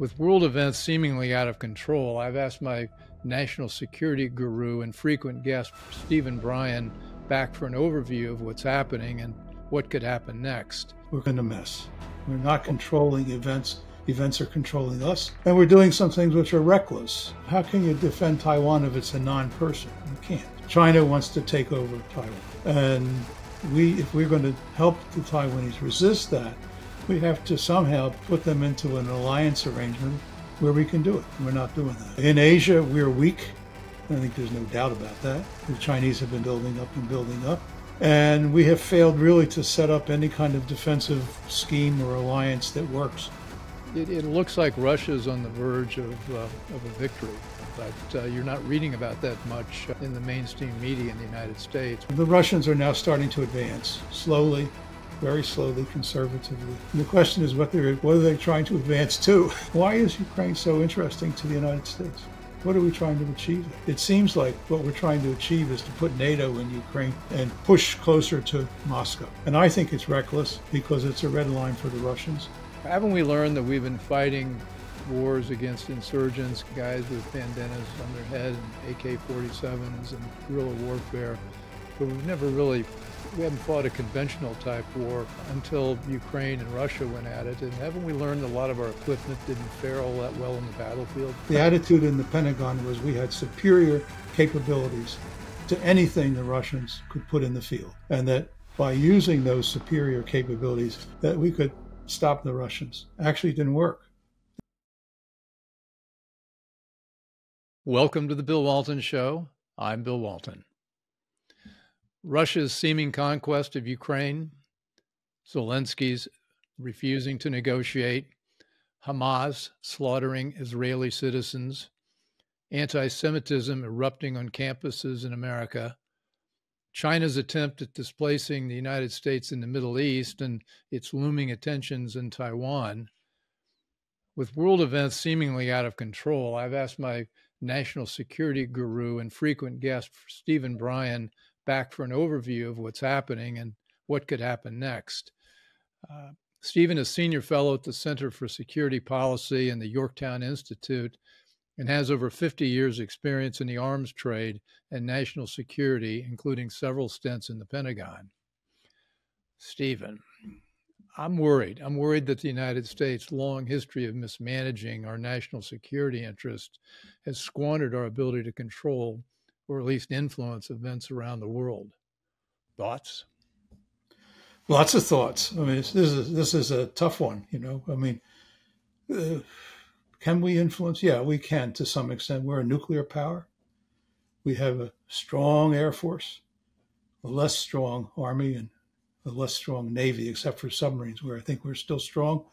With world events seemingly out of control, I've asked my national security guru and frequent guest, Stephen Bryen, back for an overview of what's happening and what could happen next. We're in a mess. We're not controlling events. Events are controlling us. And we're doing some things which are reckless. How can you defend Taiwan if it's a non person? You can't. China wants to take over Taiwan. And we, if we're going to help the Taiwanese resist that, we have to somehow put them into an alliance arrangement where we can do it. We're not doing that. In Asia, we're weak. I think there's no doubt about that. The Chinese have been building up and building up. And we have failed really to set up any kind of defensive scheme or alliance that works. It, it looks like Russia's on the verge of, uh, of a victory, but uh, you're not reading about that much in the mainstream media in the United States. The Russians are now starting to advance slowly, very slowly, conservatively. And the question is what they're what are they trying to advance to? Why is Ukraine so interesting to the United States? What are we trying to achieve? It seems like what we're trying to achieve is to put NATO in Ukraine and push closer to Moscow. And I think it's reckless because it's a red line for the Russians. Haven't we learned that we've been fighting wars against insurgents, guys with bandanas on their head, and AK-47s, and guerrilla warfare, but we've never really we haven't fought a conventional type war until Ukraine and Russia went at it. And haven't we learned a lot of our equipment didn't fare all that well in the battlefield? The attitude in the Pentagon was we had superior capabilities to anything the Russians could put in the field. And that by using those superior capabilities that we could stop the Russians. Actually it didn't work. Welcome to the Bill Walton Show. I'm Bill Walton. Russia's seeming conquest of Ukraine, Zelensky's refusing to negotiate, Hamas slaughtering Israeli citizens, anti Semitism erupting on campuses in America, China's attempt at displacing the United States in the Middle East and its looming attentions in Taiwan. With world events seemingly out of control, I've asked my national security guru and frequent guest, Stephen Bryen, back for an overview of what's happening and what could happen next. Uh, Stephen is senior fellow at the Center for Security Policy and the Yorktown Institute and has over 50 years' experience in the arms trade and national security, including several stints in the Pentagon. Stephen, I'm worried. I'm worried that the United States' long history of mismanaging our national security interests has squandered our ability to control or at least influence events around the world. Thoughts? Lots of thoughts. I mean, this is this is a tough one. You know, I mean, uh, can we influence? Yeah, we can to some extent. We're a nuclear power. We have a strong air force, a less strong army, and a less strong navy, except for submarines, where I think we're still strong.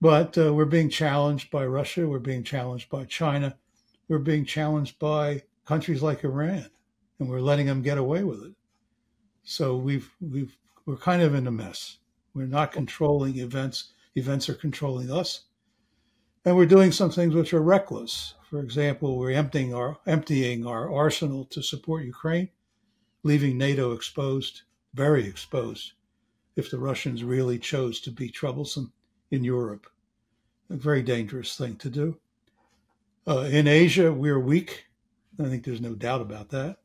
But uh, we're being challenged by Russia. We're being challenged by China. We're being challenged by countries like Iran, and we're letting them get away with it. So we've we've we're kind of in a mess. We're not controlling events. Events are controlling us, and we're doing some things which are reckless. For example, we're emptying our emptying our arsenal to support Ukraine, leaving NATO exposed, very exposed, if the Russians really chose to be troublesome in Europe. A very dangerous thing to do. Uh, in Asia, we're weak I think there's no doubt about that.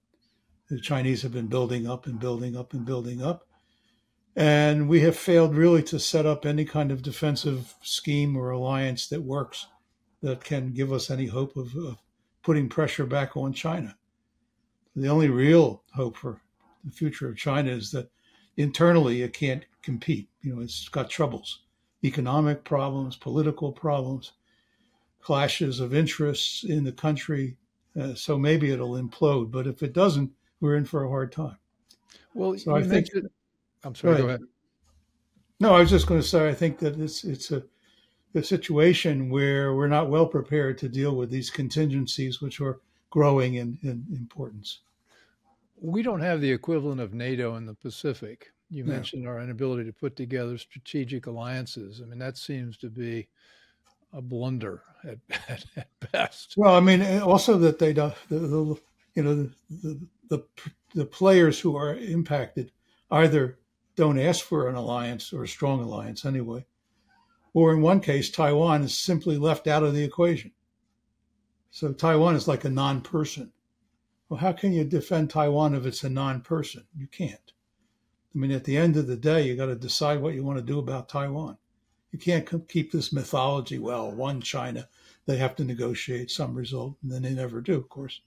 The Chinese have been building up and building up and building up. And we have failed really to set up any kind of defensive scheme or alliance that works that can give us any hope of, of putting pressure back on China. The only real hope for the future of China is that internally it can't compete. You know, it's got troubles, economic problems, political problems, clashes of interests in the country, uh, so maybe it'll implode, but if it doesn't, we're in for a hard time. Well, so I think. I'm sorry. Go ahead. No, I was just going to say I think that it's it's a a situation where we're not well prepared to deal with these contingencies, which are growing in, in importance. We don't have the equivalent of NATO in the Pacific. You mentioned our inability to put together strategic alliances. I mean, that seems to be a blunder at, at, at best. Well, I mean, also that they don't, the, the, you know, the, the, the, the players who are impacted either don't ask for an alliance or a strong alliance anyway, Or in one case, Taiwan is simply left out of the equation. So Taiwan is like a non person. Well, how can you defend Taiwan if it's a non person? You can't. I mean, at the end of the day, you got to decide what you want to do about Taiwan. You can't keep this mythology. Well, one China, they have to negotiate some result, and then they never do, of course.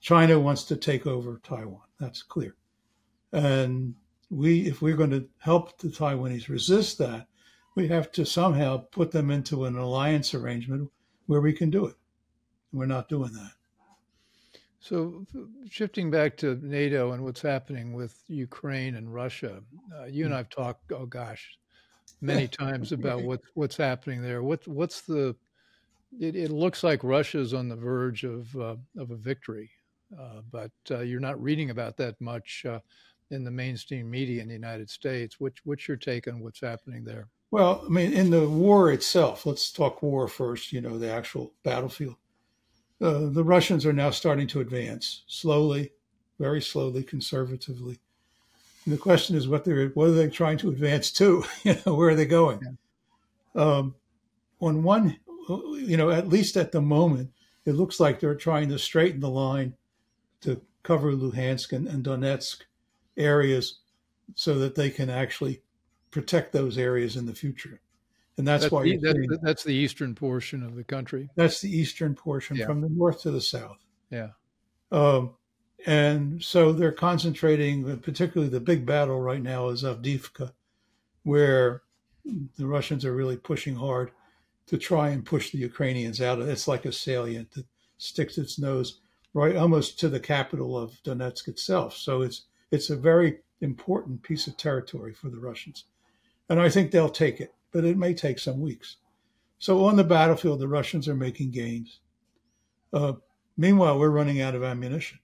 China wants to take over Taiwan. That's clear. And we, if we're going to help the Taiwanese resist that, we have to somehow put them into an alliance arrangement where we can do it. We're not doing that. So, shifting back to NATO and what's happening with Ukraine and Russia, uh, you and hmm. I've talked, oh gosh, many times about what, what's happening there. What, what's the, it, it looks like Russia's on the verge of, uh, of a victory, uh, but uh, you're not reading about that much uh, in the mainstream media in the United States. Which, what's your take on what's happening there? Well, I mean, in the war itself, let's talk war first, you know, the actual battlefield. Uh, the Russians are now starting to advance slowly, very slowly, conservatively. And the question is what they're what are they trying to advance to? you know, where are they going? Yeah. Um, on one, you know, at least at the moment, it looks like they're trying to straighten the line to cover Luhansk and, and Donetsk areas so that they can actually protect those areas in the future. And that's, that's why the, that's, that's, the eastern portion of the country. That's the eastern portion yeah. from the north to the south. Yeah. Um, and so they're concentrating, particularly the big battle right now is Avdiivka, where the Russians are really pushing hard to try and push the Ukrainians out. Of. It's like a salient that sticks its nose right almost to the capital of Donetsk itself. So it's it's a very important piece of territory for the Russians. And I think they'll take it, but it may take some weeks. So on the battlefield, the Russians are making gains. Uh, meanwhile, we're running out of ammunition.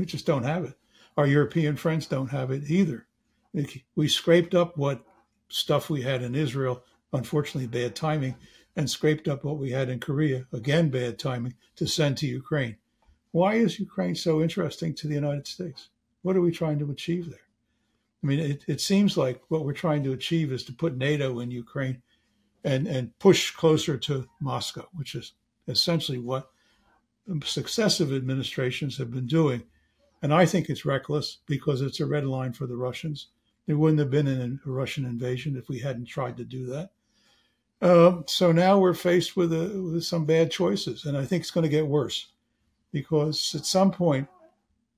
We just don't have it. Our European friends don't have it either. We scraped up what stuff we had in Israel, unfortunately, bad timing, and scraped up what we had in Korea, again, bad timing, to send to Ukraine. Why is Ukraine so interesting to the United States? What are we trying to achieve there? I mean, it, it seems like what we're trying to achieve is to put NATO in Ukraine and, and push closer to Moscow, which is essentially what successive administrations have been doing. And I think it's reckless because it's a red line for the Russians. There wouldn't have been an, a Russian invasion if we hadn't tried to do that. Uh, so now we're faced with, a, with some bad choices, and I think it's going to get worse because at some point,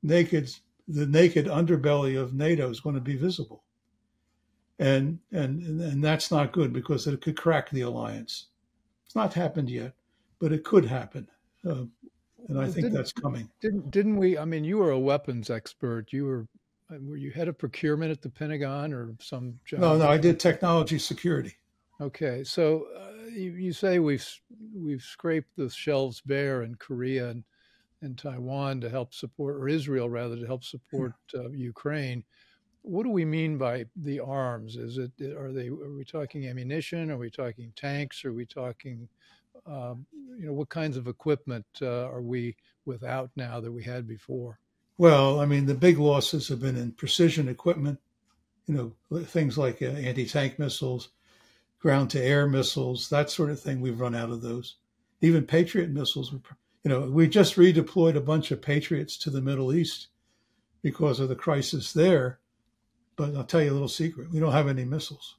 naked the naked underbelly of NATO is going to be visible, and and and that's not good because it could crack the alliance. It's not happened yet, but it could happen, uh, and I think that's coming. Didn't didn't we? I mean, you were a weapons expert. You were were you head of procurement at the Pentagon or some job? No, no, I did technology security. Okay, so uh, you, you, say we've we've scraped the shelves bare in Korea and and Taiwan to help support, or Israel rather, to help support uh, Ukraine. What do we mean by the arms? Is it are they are we talking ammunition? Are we talking tanks? Are we talking um, you know what kinds of equipment uh, are we without now that we had before? Well, I mean the big losses have been in precision equipment. You know things like uh, anti-tank missiles, ground-to-air missiles, that sort of thing. We've run out of those. Even Patriot missiles you know, we just redeployed a bunch of patriots to the Middle East because of the crisis there. But I'll tell you a little secret: we don't have any missiles.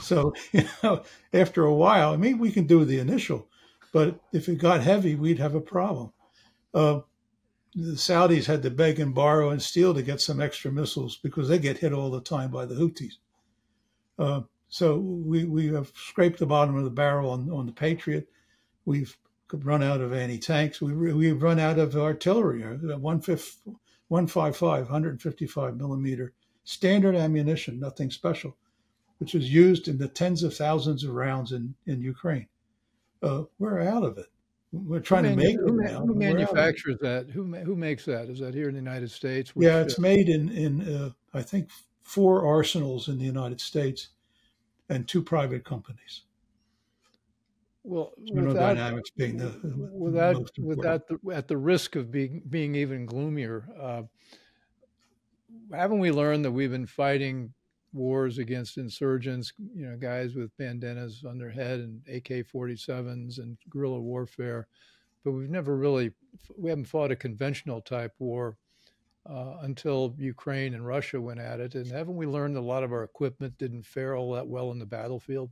So you know, after a while, I mean, we can do the initial, but if it got heavy, we'd have a problem. Uh, the Saudis had to beg and borrow and steal to get some extra missiles because they get hit all the time by the Houthis. Uh, so we, we have scraped the bottom of the barrel on, on the Patriot. We've run out of anti tanks. We we've run out of artillery. Uh, one fifth, one five five, 155 millimeter standard ammunition, nothing special, which was used in the tens of thousands of rounds in in Ukraine. Uh, we're out of it. We're trying to make who, it now. Who manufactures that? Who who makes that? Is that here in the United States? Which, yeah, it's uh, made in in uh, I think four arsenals in the United States and two private companies. Well, without, dynamics being the without without the, at the risk of being being even gloomier, uh, haven't we learned that we've been fighting wars against insurgents, you know, guys with bandanas on their head and AK-47s and guerrilla warfare, but we've never really we haven't fought a conventional type war uh, until Ukraine and Russia went at it. And haven't we learned a lot of our equipment didn't fare all that well in the battlefield?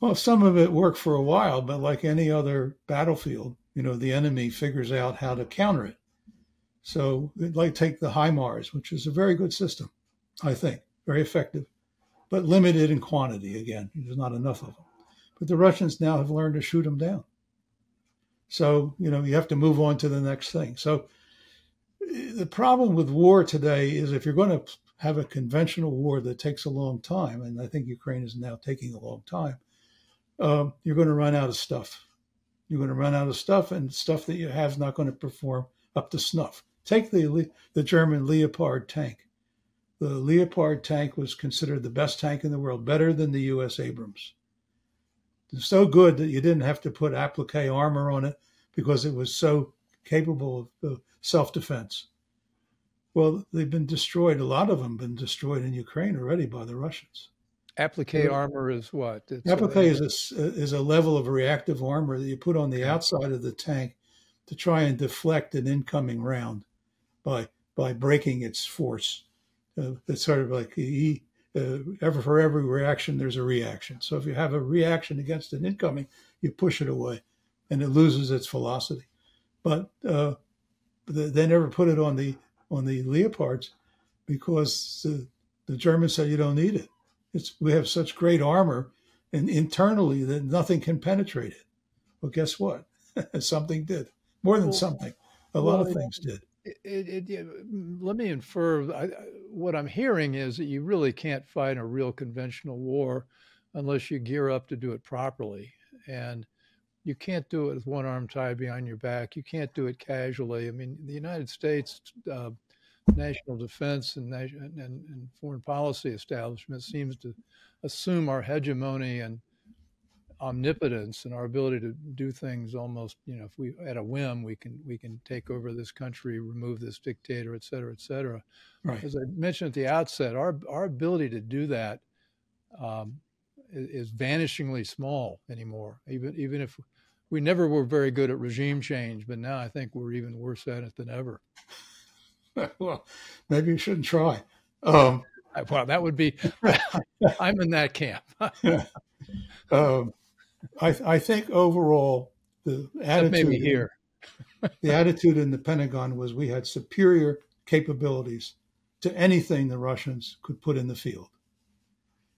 Well, some of it worked for a while, but like any other battlefield, you know, the enemy figures out how to counter it. So, like take the HIMARS, which is a very good system, I think, very effective, but limited in quantity. Again, there's not enough of them. But the Russians now have learned to shoot them down. So, you know, you have to move on to the next thing. So, the problem with war today is if you're going to have a conventional war that takes a long time, and I think Ukraine is now taking a long time, um, you're going to run out of stuff. You're going to run out of stuff, and stuff that you have is not going to perform up to snuff. Take the the German Leopard tank. The Leopard tank was considered the best tank in the world, better than the U.S. Abrams. It's so good that you didn't have to put applique armor on it because it was so capable of uh, self defense. Well, they've been destroyed. A lot of them have been destroyed in Ukraine already by the Russians. Applique yeah. armor is what? It's uh, applique a, is a, uh, is a level of reactive armor that you put on the outside of the tank to try and deflect an incoming round by by breaking its force. Uh, it's sort of like e, uh, ever for every reaction, there's a reaction. So if you have a reaction against an incoming, you push it away, and it loses its velocity. But uh, they never put it on the on the Leopards because the, the Germans said you don't need it. It's we have such great armor and internally that nothing can penetrate it. Well, guess what? something did. More than well, something. A lot well, of things did. It, it, it, let me infer I, what I'm hearing is that you really can't fight a real conventional war unless you gear up to do it properly. And you can't do it with one arm tied behind your back. You can't do it casually. I mean, the United States uh, national defense and, and, and, foreign policy establishment seems to assume our hegemony and omnipotence and our ability to do things almost, you know, if we at a whim we can we can take over this country, remove this dictator, et cetera, et cetera. Right. As I mentioned at the outset, our our ability to do that um, is, is vanishingly small anymore. Even even if we never were very good at regime change, but now I think we're even worse at it than ever. well, maybe you shouldn't try. Um, well, that would be. I'm in that camp. um, I, I, think overall the attitude here, the attitude in the Pentagon was we had superior capabilities to anything the Russians could put in the field,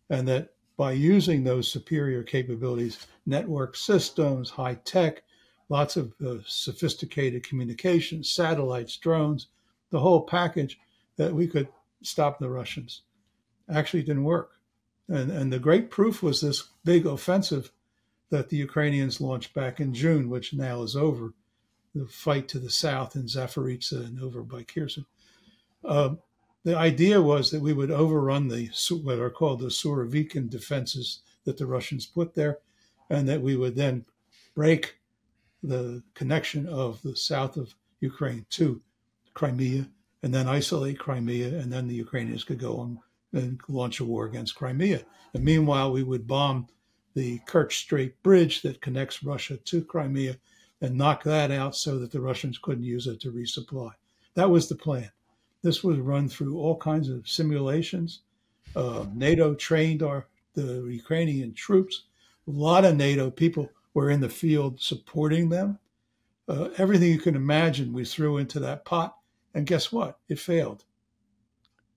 and that by using those superior capabilities, network systems, high tech, lots of uh, sophisticated communications, satellites, drones, the whole package, that we could stop the Russians. Actually, didn't work. And, and the great proof was this big offensive that the Ukrainians launched back in June, which now is over. The fight to the south in Zaporizhzhia and over by Kherson. Um, the idea was that we would overrun the what are called the Surovikin defenses that the Russians put there, and that we would then break the connection of the south of Ukraine to Crimea, and then isolate Crimea, and then the Ukrainians could go and launch a war against Crimea. And meanwhile, we would bomb the Kerch Strait bridge that connects Russia to Crimea and knock that out so that the Russians couldn't use it to resupply. That was the plan. This was run through all kinds of simulations. Uh, NATO trained our the Ukrainian troops. A lot of NATO people were in the field supporting them. Uh, everything you can imagine we threw into that pot, and guess what? It failed.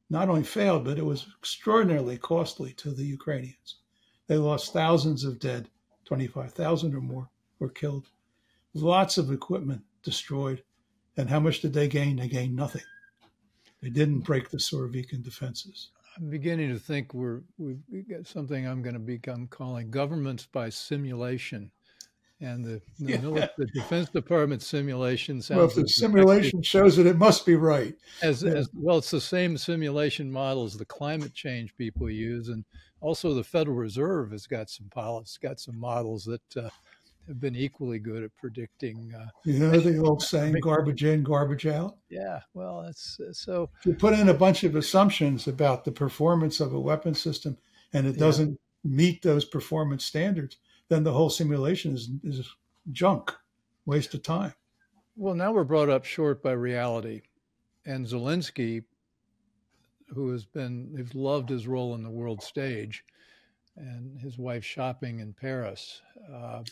Not only failed, but it was extraordinarily costly to the Ukrainians. They lost thousands of dead, 25,000 or more were killed. Lots of equipment destroyed. And how much did they gain? They gained nothing. They didn't break the Surovikin defenses. I'm beginning to think we're we've got something I'm going to become calling governments by simulation, and the the, yeah. the Defense Department simulation sounds. Well, if the simulation shows it, it must be right. As, yeah. as well, it's the same simulation models the climate change people use, and also the Federal Reserve has got some policies, got some models that uh, have been equally good at predicting. Uh, you know the old saying, "Garbage in, garbage out." Yeah, well, that's uh, so. If you put in a bunch of assumptions about the performance of a weapon system, and it doesn't meet those performance standards, then the whole simulation is is junk, waste of time. Well, now we're brought up short by reality, and Zelensky, who has been, has loved his role in the world stage, and his wife shopping in Paris, uh,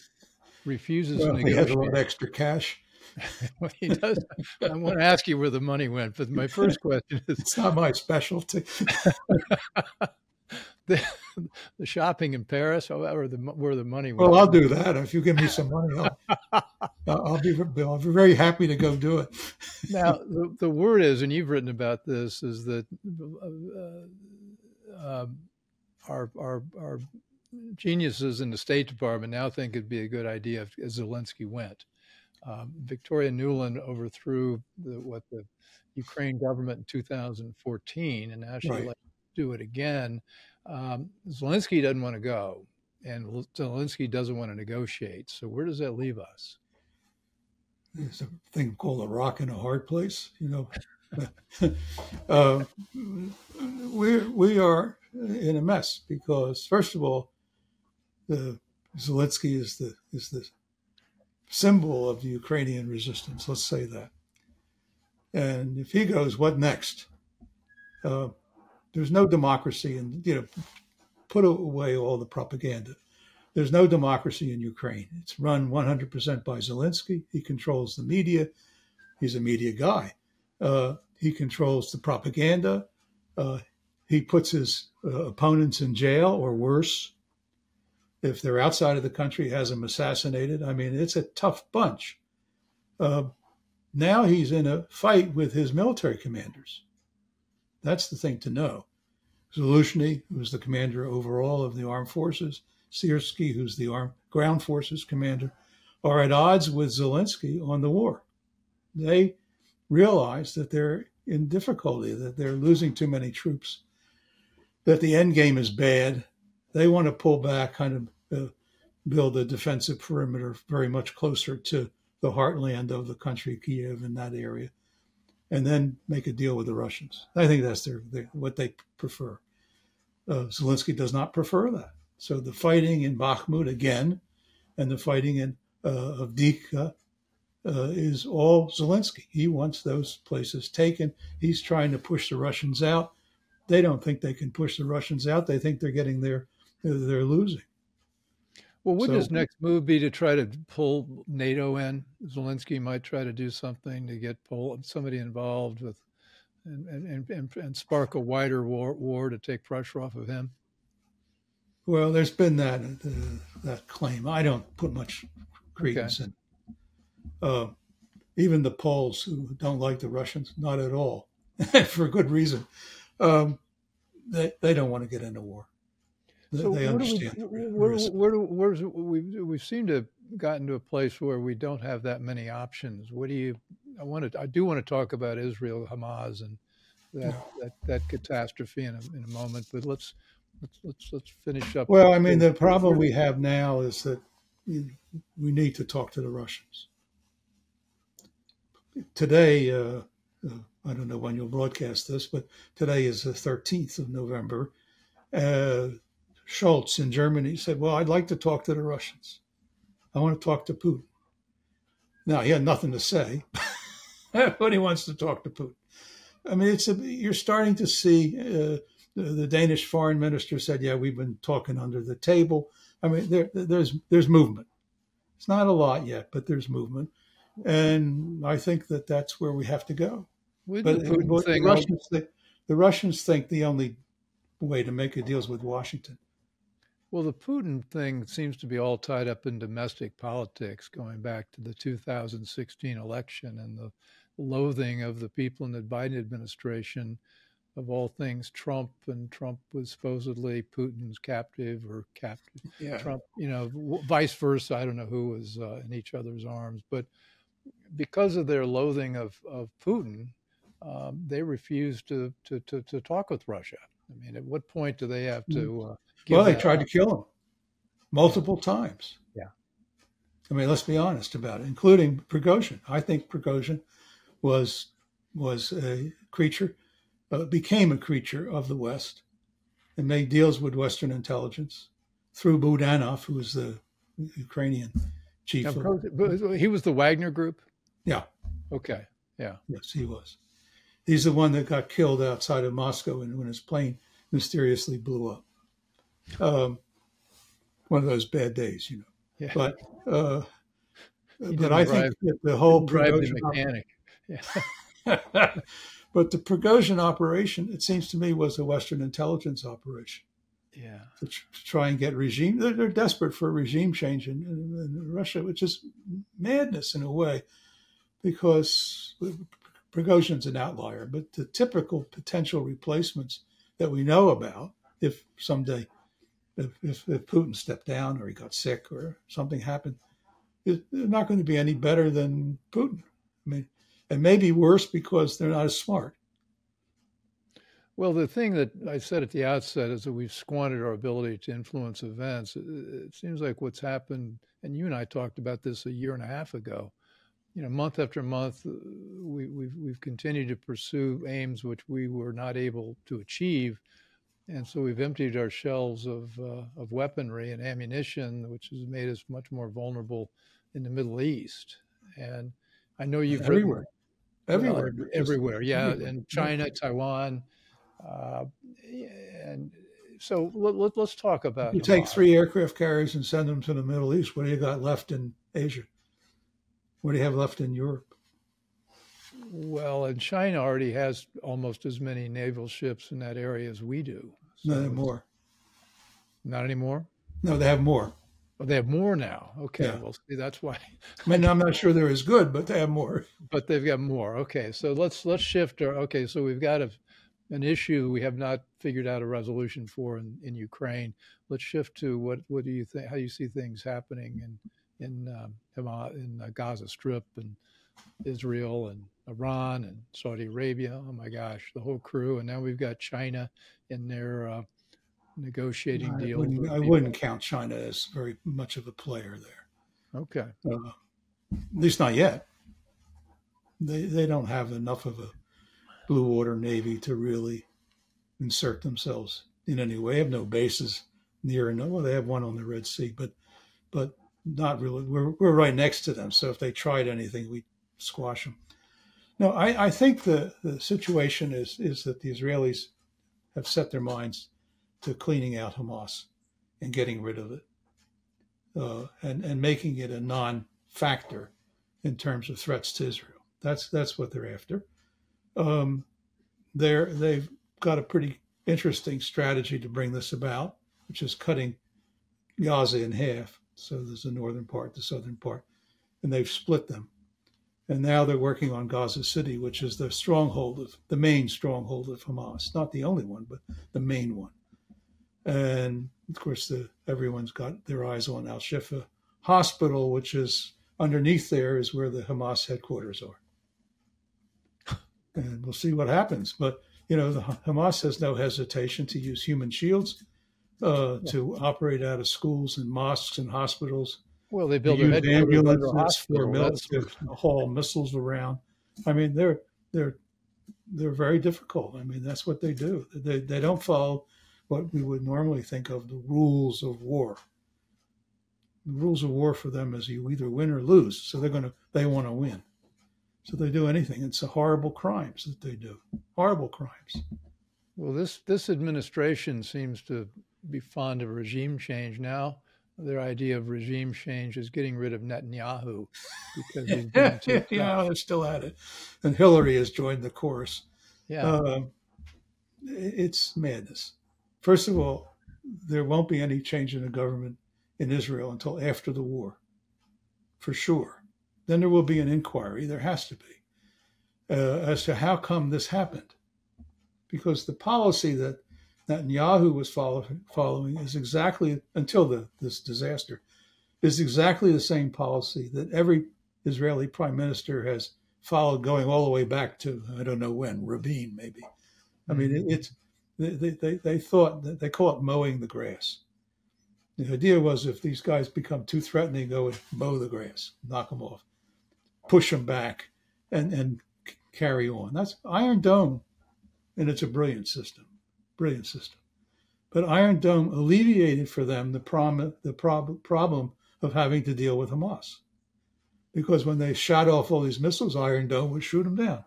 refuses well, to negotiate. He lot extra cash. well, he does. I want to ask you where the money went, but my first question is: It's not my specialty. the, the, shopping in Paris, or the where the money went. Well, I'll do that if you give me some money. I'll, I'll be I'll be very happy to go do it. now, the, the word is, and you've written about this, is that uh, uh, our our our geniuses in the State Department now think it'd be a good idea if Zelensky went. Um, Victoria Nuland overthrew the, what the Ukraine government in 2014, and now she'd right. like to do it again. Um, Zelensky doesn't want to go, and Zelensky doesn't want to negotiate. So where does that leave us? There's a thing called a rock in a hard place. You know, uh, we we are in a mess because first of all, the Zelensky is the is the symbol of the Ukrainian resistance. Let's say that. And if he goes, what next? Uh, there's no democracy, and you know, put away all the propaganda. There's no democracy in Ukraine. It's run 100% by Zelensky. He controls the media. He's a media guy. Uh, he controls the propaganda. Uh, he puts his uh, opponents in jail or worse. If they're outside of the country, has them assassinated. I mean, it's a tough bunch. Uh, now he's in a fight with his military commanders. That's the thing to know. Zaluzhny, who's the commander overall of the armed forces, Syrskyi, who's the armed ground forces commander, are at odds with Zelensky on the war. They realize that they're in difficulty, that they're losing too many troops that the end game is bad. They want to pull back, kind of uh, build a defensive perimeter very much closer to the heartland of the country, Kiev, in that area, and then make a deal with the Russians. I think that's their, their what they prefer. Uh, Zelensky does not prefer that. So the fighting in Bakhmut again, and the fighting in uh, Avdiivka uh, is all Zelensky. He wants those places taken. He's trying to push the Russians out they don't think they can push the Russians out. They think they're getting their they're losing. Well, would so, his next move be to try to pull NATO in? Zelensky might try to do something to get pull somebody involved with, and and and, and spark a wider war, war to take pressure off of him. Well, there's been that uh, that claim. I don't put much credence okay. in. Uh, even the Poles who don't like the Russians, not at all, for good reason um, they they don't want to get into war. So they understand. We, where, where, where's we we seem to have gotten to a place where we don't have that many options. What do you? I want to. I do want to talk about Israel, Hamas, and that no. that, that catastrophe in a, in a moment. But let's let's let's let's finish up. Well, I mean, the problem we have now is that we need to talk to the Russians. Today, uh, uh, I don't know when you'll broadcast this, but today is the 13th of November. Uh, Scholz in Germany said, Well, I'd like to talk to the Russians. I want to talk to Putin. Now, he had nothing to say, but he wants to talk to Putin. I mean, it's a, you're starting to see uh, the, the, Danish foreign minister said, "Yeah, we've been talking under the table." I mean, there, there's there's movement. It's not a lot yet, but there's movement, and I think that that's where we have to go. With but the, but the Russians, think, the Russians think the only way to make a deal is with Washington. Well, the Putin thing seems to be all tied up in domestic politics, going back to the 2016 election and the loathing of the people in the Biden administration of all things Trump, and Trump was supposedly Putin's captive or captive. Yeah. Trump, you know, vice versa. I don't know who was uh, in each other's arms, but because of their loathing of, of Putin, um, they refuse to, to, to, to, talk with Russia. I mean, at what point do they have to? Mm. Uh, well, they tried to kill him multiple times. Yeah. I mean, let's be honest about it, including Prigozhin. I think Prigozhin was was a creature, uh, became a creature of the West, and made deals with Western intelligence through Budanov, who was the Ukrainian chief. Now, of, he was the Wagner Group. Yeah. Okay. Yeah. Yes, he was. He's the one that got killed outside of Moscow when his plane mysteriously blew up. Um, one of those bad days, you know. Yeah. But uh, but I think that the whole Prigozhin the mechanic. Yeah. but the Prigozhin operation, it seems to me, was a Western intelligence operation. Yeah. To, tr- try and get regime. They're, they're desperate for regime change in, in, in, Russia, which is madness in a way, because Prigozhin's an outlier. But the typical potential replacements that we know about, if someday if, if, Putin stepped down or he got sick or something happened, they're not going to be any better than Putin. I mean, it may be worse because they're not as smart. Well, the thing that I said at the outset is that we've squandered our ability to influence events. It seems like what's happened, and you and I talked about this a year and a half ago. You know, month after month, uh, we, we've we've continued to pursue aims which we were not able to achieve and so we've emptied our shelves of, uh, of weaponry and ammunition, which has made us much more vulnerable in the Middle East. And I know you've everywhere, written, everywhere, well, everywhere, yeah, everywhere. and China, Taiwan, uh, and so let, us talk about. You take three aircraft carriers and send them to the Middle East. What do you got left in Asia? What do you have left in Europe? Well, and China already has almost as many naval ships in that area as we do. So not anymore. Not anymore. No, they have more. Oh, they have more now. Okay, yeah. well, see, that's why. I mean, I'm not sure they're as good, but they have more. But they've got more. Okay, so let's let's shift. Our, okay, so we've got a, an issue we have not figured out a resolution for in, in Ukraine. Let's shift to what what do you think? How do you see things happening in in um, in the Gaza Strip and Israel and Iran and Saudi Arabia. Oh my gosh, the whole crew. And now we've got China in their uh, negotiating I deal. Wouldn't, I wouldn't count China as very much of a player there. Okay. Uh, at least not yet. They, they don't have enough of a blue water navy to really insert themselves in any way. They have no bases near enough. Well, they have one on the Red Sea, but but not really. We're we're right next to them. So if they tried anything, we'd squash them. No, I, I think the, the situation is is that the Israelis have set their minds to cleaning out Hamas and getting rid of it, uh, and and making it a non-factor in terms of threats to Israel. That's that's what they're after. Um, they're they've got a pretty interesting strategy to bring this about, which is cutting Gaza in half. So there's the northern part, the southern part, and they've split them and now they're working on Gaza City, which is the stronghold of the main stronghold of Hamas, not the only one, but the main one. And of course, the, everyone's got their eyes on Al Shifa Hospital, which is underneath there, is where the Hamas headquarters are. And we'll see what happens. But you know, the Hamas has no hesitation to use human shields uh, yeah. to operate out of schools and mosques and hospitals well, they build they ambulances for military to haul missiles around. I mean, they're they're they're very difficult. I mean, that's what they do. They they don't follow what we would normally think of the rules of war. The rules of war for them is you either win or lose. So they're gonna they want to win. So they do anything. It's a horrible crimes that they do. Horrible crimes. Well, this this administration seems to be fond of regime change now their idea of regime change is getting rid of Netanyahu because he's been too yeah, they're still at it, and Hillary has joined the chorus. Yeah, uh, it's madness. First of all, there won't be any change in the government in Israel until after the war, for sure. Then there will be an inquiry. There has to be uh, as to how come this happened, because the policy that Netanyahu was follow, following is exactly until the, this disaster is exactly the same policy that every Israeli prime minister has followed, going all the way back to I don't know when Rabin maybe. I mean, it, mm-hmm. it's they, they, they thought that they call it mowing the grass. The idea was if these guys become too threatening, go and mow the grass, knock them off, push them back, and and carry on. That's Iron Dome, and it's a brilliant system, brilliant system. But Iron Dome alleviated for them the, prom- the prob- problem of having to deal with Hamas. Because when they shot off all these missiles, Iron Dome would shoot them down.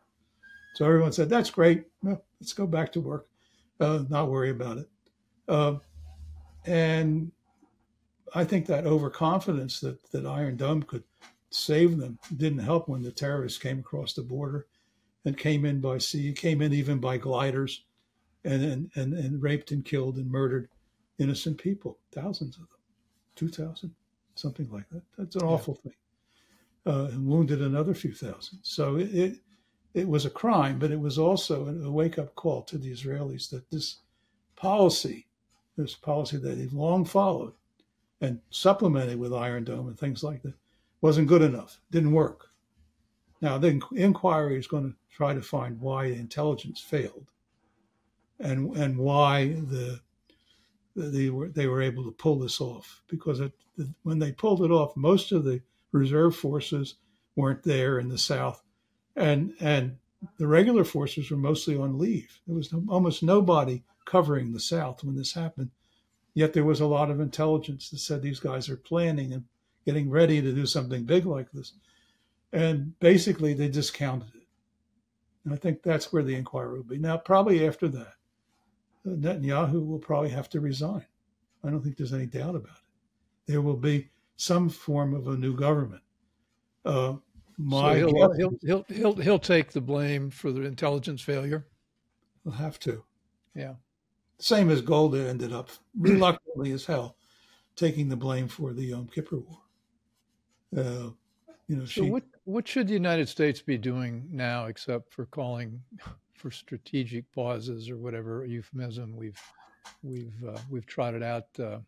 So everyone said, that's great. Well, let's go back to work, uh, not worry about it. Uh, and I think that overconfidence that, that Iron Dome could save them didn't help when the terrorists came across the border and came in by sea, came in even by gliders and, and, and, and raped and killed and murdered innocent people, thousands of them, 2,000, something like that. That's an yeah. awful thing. Uh, and wounded another few thousand. So it, it, it was a crime, but it was also a wake up call to the Israelis that this policy, this policy that they've long followed and supplemented with Iron Dome and things like that, wasn't good enough, didn't work. Now, the inquiry is going to try to find why the intelligence failed and, and why the, they were, they were able to pull this off. Because it, when they pulled it off, most of the reserve forces weren't there in the South. And, and the regular forces were mostly on leave. There was no, almost nobody covering the South when this happened. Yet there was a lot of intelligence that said these guys are planning and getting ready to do something big like this. And basically, they discounted it. And I think that's where the inquiry will be. Now, probably after that, Netanyahu will probably have to resign. I don't think there's any doubt about it. There will be some form of a new government. Uh, my so he'll, he'll, he'll, he'll, he'll take the blame for the intelligence failure. He'll have to. Yeah. Same as Golda ended up reluctantly as hell taking the blame for the Yom Kippur War. Uh, you know, so she, what what should the United States be doing now, except for calling for strategic pauses or whatever euphemism we've we've uh, we've trotted out uh,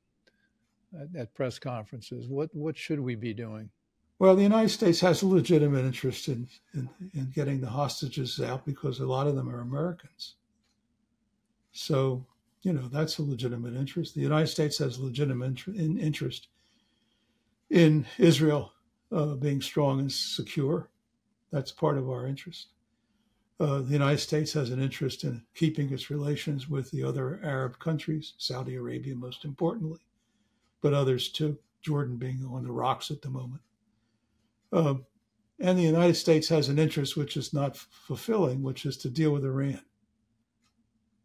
at, at, press conferences? What what should we be doing? Well, the United States has a legitimate interest in, in, in getting the hostages out because a lot of them are Americans. So, you know, that's a legitimate interest. The United States has legitimate in, interest in Israel uh, being strong and secure. That's part of our interest. Uh, the United States has an interest in keeping its relations with the other Arab countries, Saudi Arabia most importantly, but others too, Jordan being on the rocks at the moment. Uh, and the United States has an interest which is not f- fulfilling, which is to deal with Iran,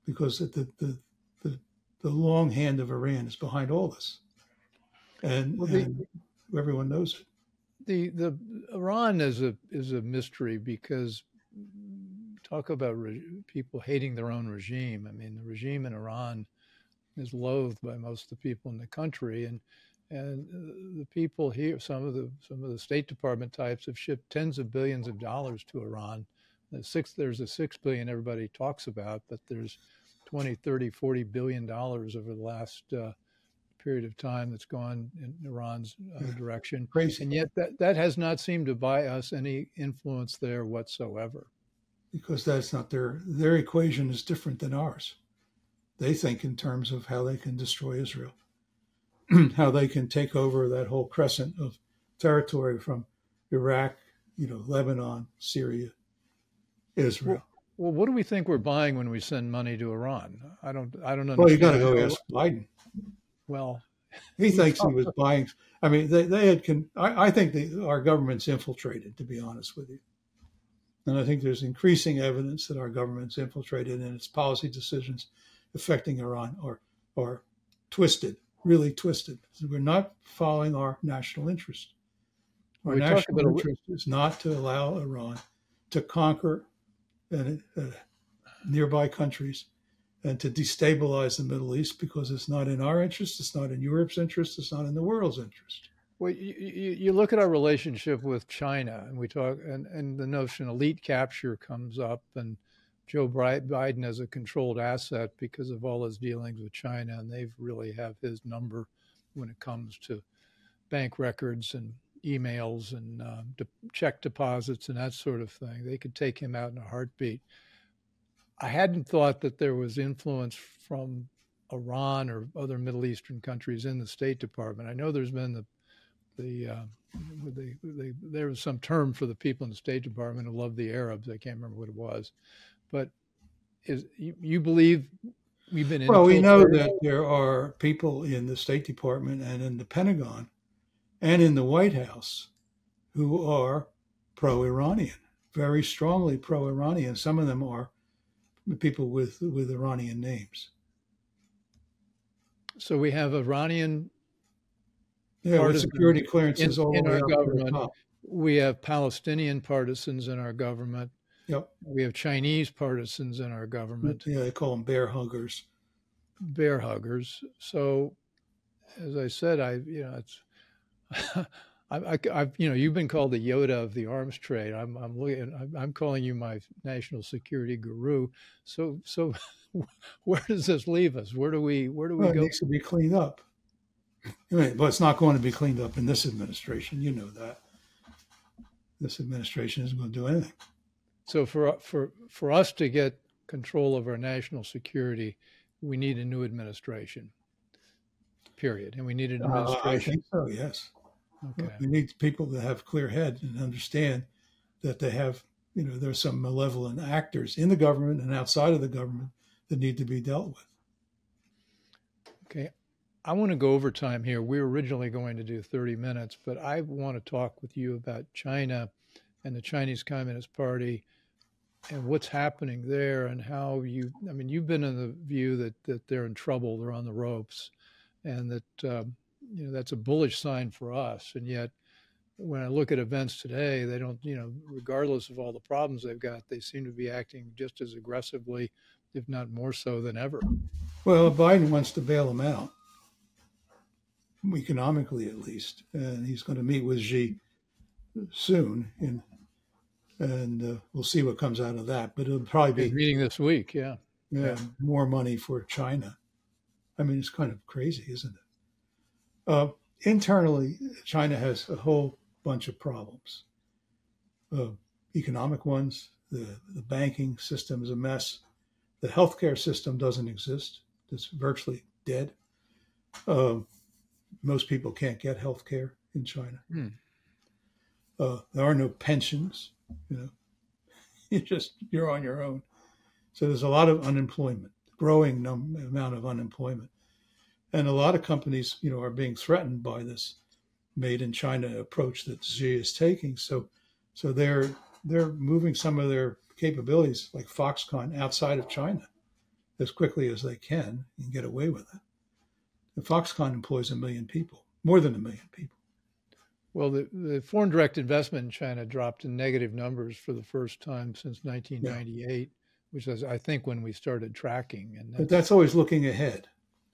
because the, the, the, the long hand of Iran is behind all this. And, well, the, and everyone knows it the the Iran is a is a mystery because talk about re- people hating their own regime. I mean, the regime in Iran is loathed by most of the people in the country, and and uh, the people here, some of the some of the State Department types have shipped tens of billions of dollars to Iran. The six there's a six billion everybody talks about, but there's 20, 30, 40 billion dollars over the last uh, period of time that's gone in Iran's uh, direction. Crazy. And yet that, that has not seemed to buy us any influence there whatsoever. Because that's not their their equation is different than ours. They think in terms of how they can destroy Israel, how they can take over that whole crescent of territory from Iraq, you know, Lebanon, Syria, Israel. Well, well, what do we think we're buying when we send money to Iran? I don't, I don't understand. Well, you got to go ask Biden. Well, he thinks he was buying. I mean, they, they had. Con, I, I think the, our government's infiltrated. To be honest with you, and I think there's increasing evidence that our government's infiltrated in its policy decisions affecting Iran or or twisted, really twisted. We're not following our national interest. Our we national interest a... is not to allow Iran to conquer uh, uh, nearby countries and to destabilize the Middle East because it's not in our interest, it's not in Europe's interest, it's not in the world's interest. Well, you, you, look at our relationship with China, and we talk, and, and the notion elite capture comes up, and Joe Biden as a controlled asset because of all his dealings with China, and they really have his number when it comes to bank records and emails and uh, de- check deposits and that sort of thing. They could take him out in a heartbeat. I hadn't thought that there was influence from Iran or other Middle Eastern countries in the State Department. I know there's been the the, uh, the, the there was some term for the people in the State Department who love the Arabs. I can't remember what it was, but is you, you believe we've been in. well? We know that there are people in the State Department and in the Pentagon and in the White House who are pro-Iranian, very strongly pro-Iranian. Some of them are people with with Iranian names. So we have Iranian yeah, with security clearances in, all in our government. We have Palestinian partisans in our government. Yep. We have Chinese partisans in our government, Yeah, they call them bear huggers. bear huggers. So, as I said, I you know it's. I, I, I've, you know, you've been called the Yoda of the arms trade. I'm, I'm looking, I'm, I'm calling you my national security guru. So, so, where does this leave us? Where do we, where do we Well, it go? needs to be cleaned up. But it's not going to be cleaned up in this administration. You know that. This administration isn't going to do anything. So, for for for us to get control of our national security, we need a new administration. Period, and we need an Uh, I administration. think so, yes. Okay. We need people that have clear head and understand that they have, you know, there's some malevolent actors in the government and outside of the government that need to be dealt with. Okay. I want to go over time here. We were originally going to do 30 minutes, but I want to talk with you about China and the Chinese Communist Party and what's happening there and how you, I mean, you've been in the view that, that they're in trouble, they're on the ropes, and that, um, you know, that's a bullish sign for us. And yet, when I look at events today, they don't, you know, regardless of all the problems they've got, they seem to be acting just as aggressively, if not more so than ever. Well, Biden wants to bail them out, economically at least, and he's going to meet with Xi soon, and and uh, we'll see what comes out of that. But it'll probably be meeting this week, yeah. yeah, more money for China. I mean, it's kind of crazy, isn't it? Uh, internally, China has a whole bunch of problems. Uh, economic ones, the, the banking system is a mess. The healthcare system doesn't exist, it's virtually dead. Um, most people can't get healthcare in China. Hmm. Uh, there are no pensions, you know, you just, you're on your own. So there's a lot of unemployment, growing num- amount of unemployment, and a lot of companies, you know, are being threatened by this made in China approach that Xi is taking. So, so they're they're moving some of their capabilities, like Foxconn, outside of China as quickly as they can and get away with it. And Foxconn employs a million people, more than a million people. Well, the, the foreign direct investment in China dropped in negative numbers for the first time since 1998, which is, I think, when we started tracking. And But that's always looking ahead.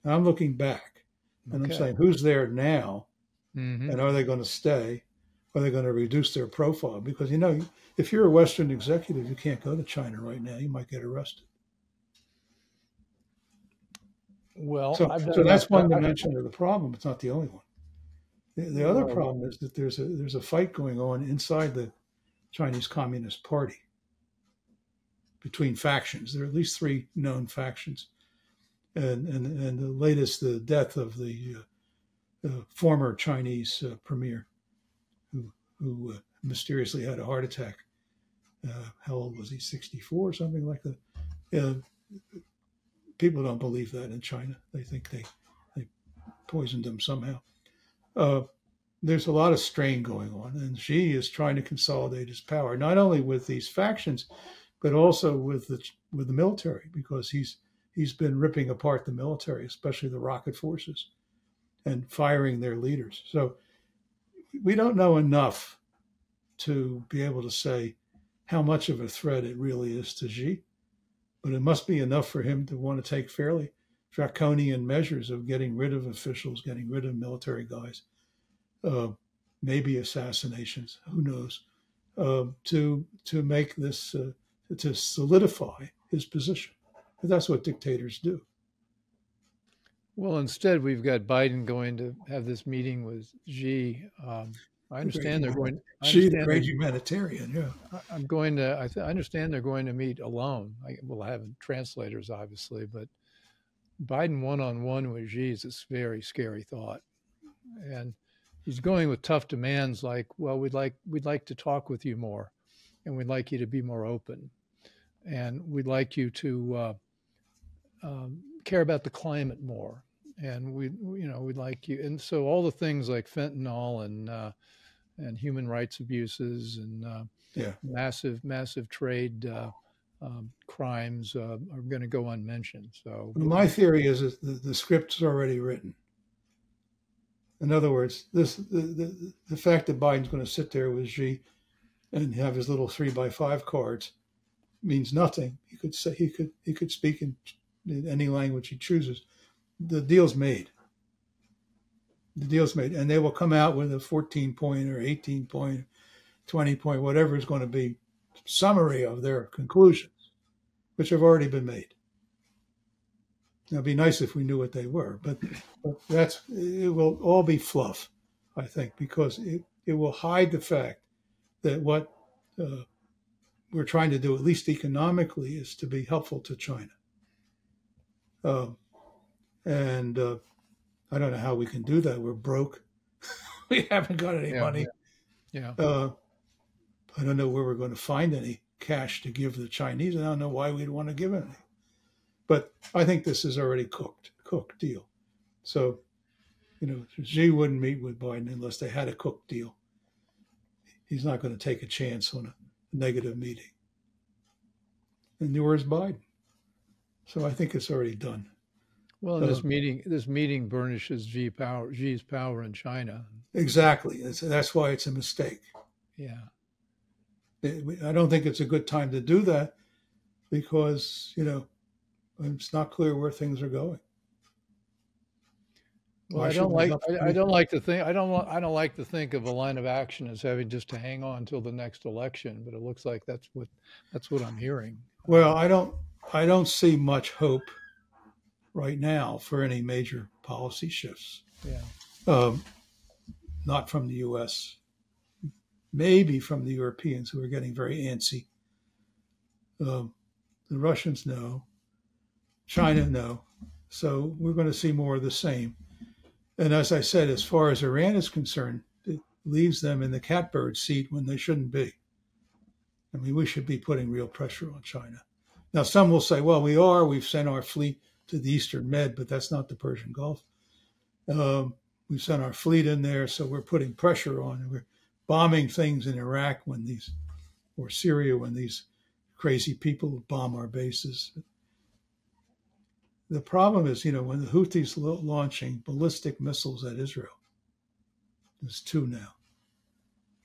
I'm looking back, and okay. I'm saying, who's there now, Mhm. and are they going to stay? Are they going to reduce their profile? Because you know, if you're a Western executive, you can't go to China right now. You might get arrested. Well, So, so that's that- one dimension of the problem. It's not the only one. The, the other problem is that there's a there's a fight going on inside the Chinese Communist Party between factions. There are at least three known factions, and and and the latest, the death of the, uh, the former Chinese uh, premier, who who uh, mysteriously had a heart attack. Uh, how old was he? Sixty four or something like that. Uh, people don't believe that in China. They think they they poisoned him somehow. Uh, there's a lot of strain going on, and Xi is trying to consolidate his power not only with these factions, but also with the with the military because he's he's been ripping apart the military, especially the rocket forces, and firing their leaders. So we don't know enough to be able to say how much of a threat it really is to Xi but it must be enough for him to want to take fairly draconian measures of getting rid of officials, getting rid of military guys, uh, maybe assassinations, who knows, uh, to to make this uh, to solidify his position. That's what dictators do. Well, instead, we've got Biden going to have this meeting with Xi. Um, I understand they're going. Xi, the great humanitarian, yeah. I- I'm going to. I, th- I understand they're going to meet alone. I, well, I have translators, obviously, but Biden one on one with Xi is a very scary thought, and he's going with tough demands like, well, we'd like we'd like to talk with you more, and we'd like you to be more open, and we'd like you to uh, um, care about the climate more, and we you know we'd like you, and so all the things like fentanyl and uh, and human rights abuses and uh, yeah. massive massive trade. Uh, um, crimes uh, are going to go unmentioned. So my theory is that the, the script's already written. In other words, this the, the, the fact that Biden's going to sit there with Xi and have his little three by five cards means nothing. He could say he could he could speak in, in any language he chooses. The deal's made. The deal's made, and they will come out with a 14 point or 18 point, 20 point, whatever is going to be summary of their conclusions, which have already been made. Now, It'd be nice if we knew what they were, but, but that's it will all be fluff, I think, because it, it will hide the fact that what uh, we're trying to do, at least economically, is to be helpful to China. Um, and uh, I don't know how we can do that. We're broke. we haven't got any Yeah. money. yeah, Uh, I don't know where we're going to find any cash to give the Chinese. I don't know why we'd want to give any. But I think this is already cooked, cooked deal. So, you know, Xi wouldn't meet with Biden unless they had a cooked deal. He's not going to take a chance on a negative meeting. And nor is Biden. So I think it's already done. Well, this meeting this meeting burnishes Xi power Xi's power in China. Exactly. That's, that's why it's a mistake. Yeah. It- I don't think it's a good time to do that because, you know, it's not clear where things are going. Well, I don't like I, I don't like to think I don't want I don't like to think of a line of action as having just to hang on until the next election, but it looks like that's what that's what I'm hearing. Well, I don't I don't see much hope right now for any major policy shifts. Yeah. Um, not from the U.S. Maybe from the Europeans who are getting very antsy. Um, the Russians know. China know. So we're going to see more of the same. And as I said, as far as Iran is concerned, it leaves them in the catbird seat when they shouldn't be. I mean, we should be putting real pressure on China. Now, some will say, well, we are. We've sent our fleet to the Eastern Med, but that's not the Persian Gulf. Um, we've sent our fleet in there, so we're putting pressure on. We're bombing things in Iraq when these, or Syria when these crazy people bomb our bases. The problem is, you know, when the Houthis lo- launching ballistic missiles at Israel, there's two now,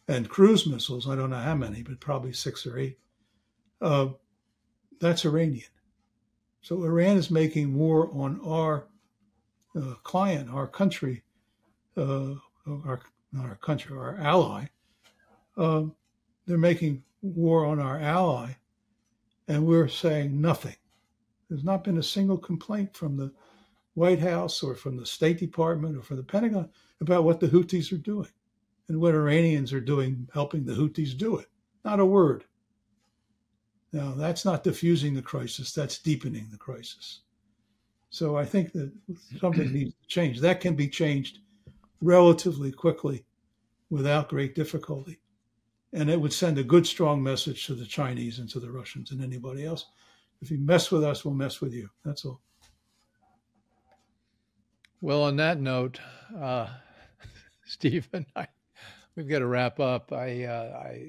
and cruise missiles. I don't know how many, but probably six or eight. Uh, that's Iranian. So Iran is making war on our uh, client, our country, uh, our not our country, our ally. Um, they're making war on our ally, and we're saying nothing. There's not been a single complaint from the White House or from the State Department or from the Pentagon about what the Houthis are doing and what Iranians are doing helping the Houthis do it. Not a word. Now, that's not diffusing the crisis, that's deepening the crisis. So I think that something needs to change. That can be changed relatively quickly without great difficulty. And it would send a good, strong message to the Chinese and to the Russians and anybody else. If you mess with us, we'll mess with you. That's all. Well, on that note, uh, Stephen, I, we've got to wrap up. I, uh, I,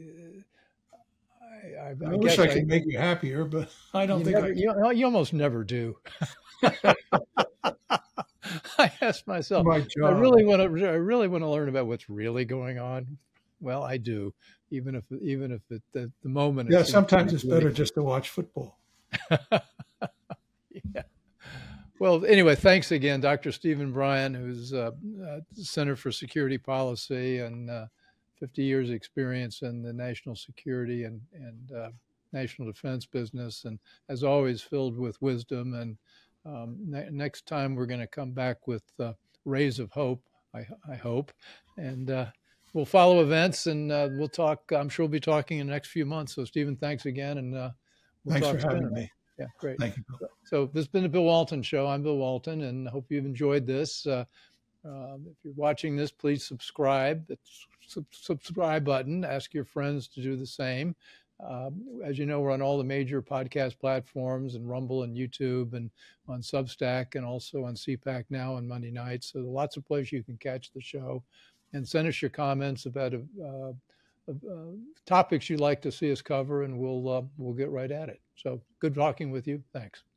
I, I, I, wish I could make you happier, but I don't you, think never, you, you almost never do. I ask myself, My I really want to. I really want to learn about what's really going on. Well, I do, even if even if at the, the moment. yeah, sometimes it's really- better just to watch football. yeah. Well, anyway, thanks again, Dr. Stephen Bryen, who's uh, uh, Center for Security Policy and uh, 50 years experience in the national security and and uh, national defense business, and as always, filled with wisdom. And um, ne- next time, we're going to come back with uh, rays of hope. I, I hope, and uh, we'll follow events, and uh, we'll talk. I'm sure we'll be talking in the next few months. So, Stephen, thanks again, and uh, we'll Thanks talk for having me. Yeah, great. Thank you. Bill. So this has been the Bill Walton Show. I'm Bill Walton, and I hope you've enjoyed this. Uh, um, if you're watching this, please subscribe. It's sub- subscribe button. Ask your friends to do the same. Um, as you know, we're on all the major podcast platforms and Rumble and YouTube and on Substack and also on CPAC now on Monday nights. So lots of places you can catch the show. And send us your comments about uh, uh, topics you'd like to see us cover, and we'll uh, we'll get right at it. So good talking with you. Thanks.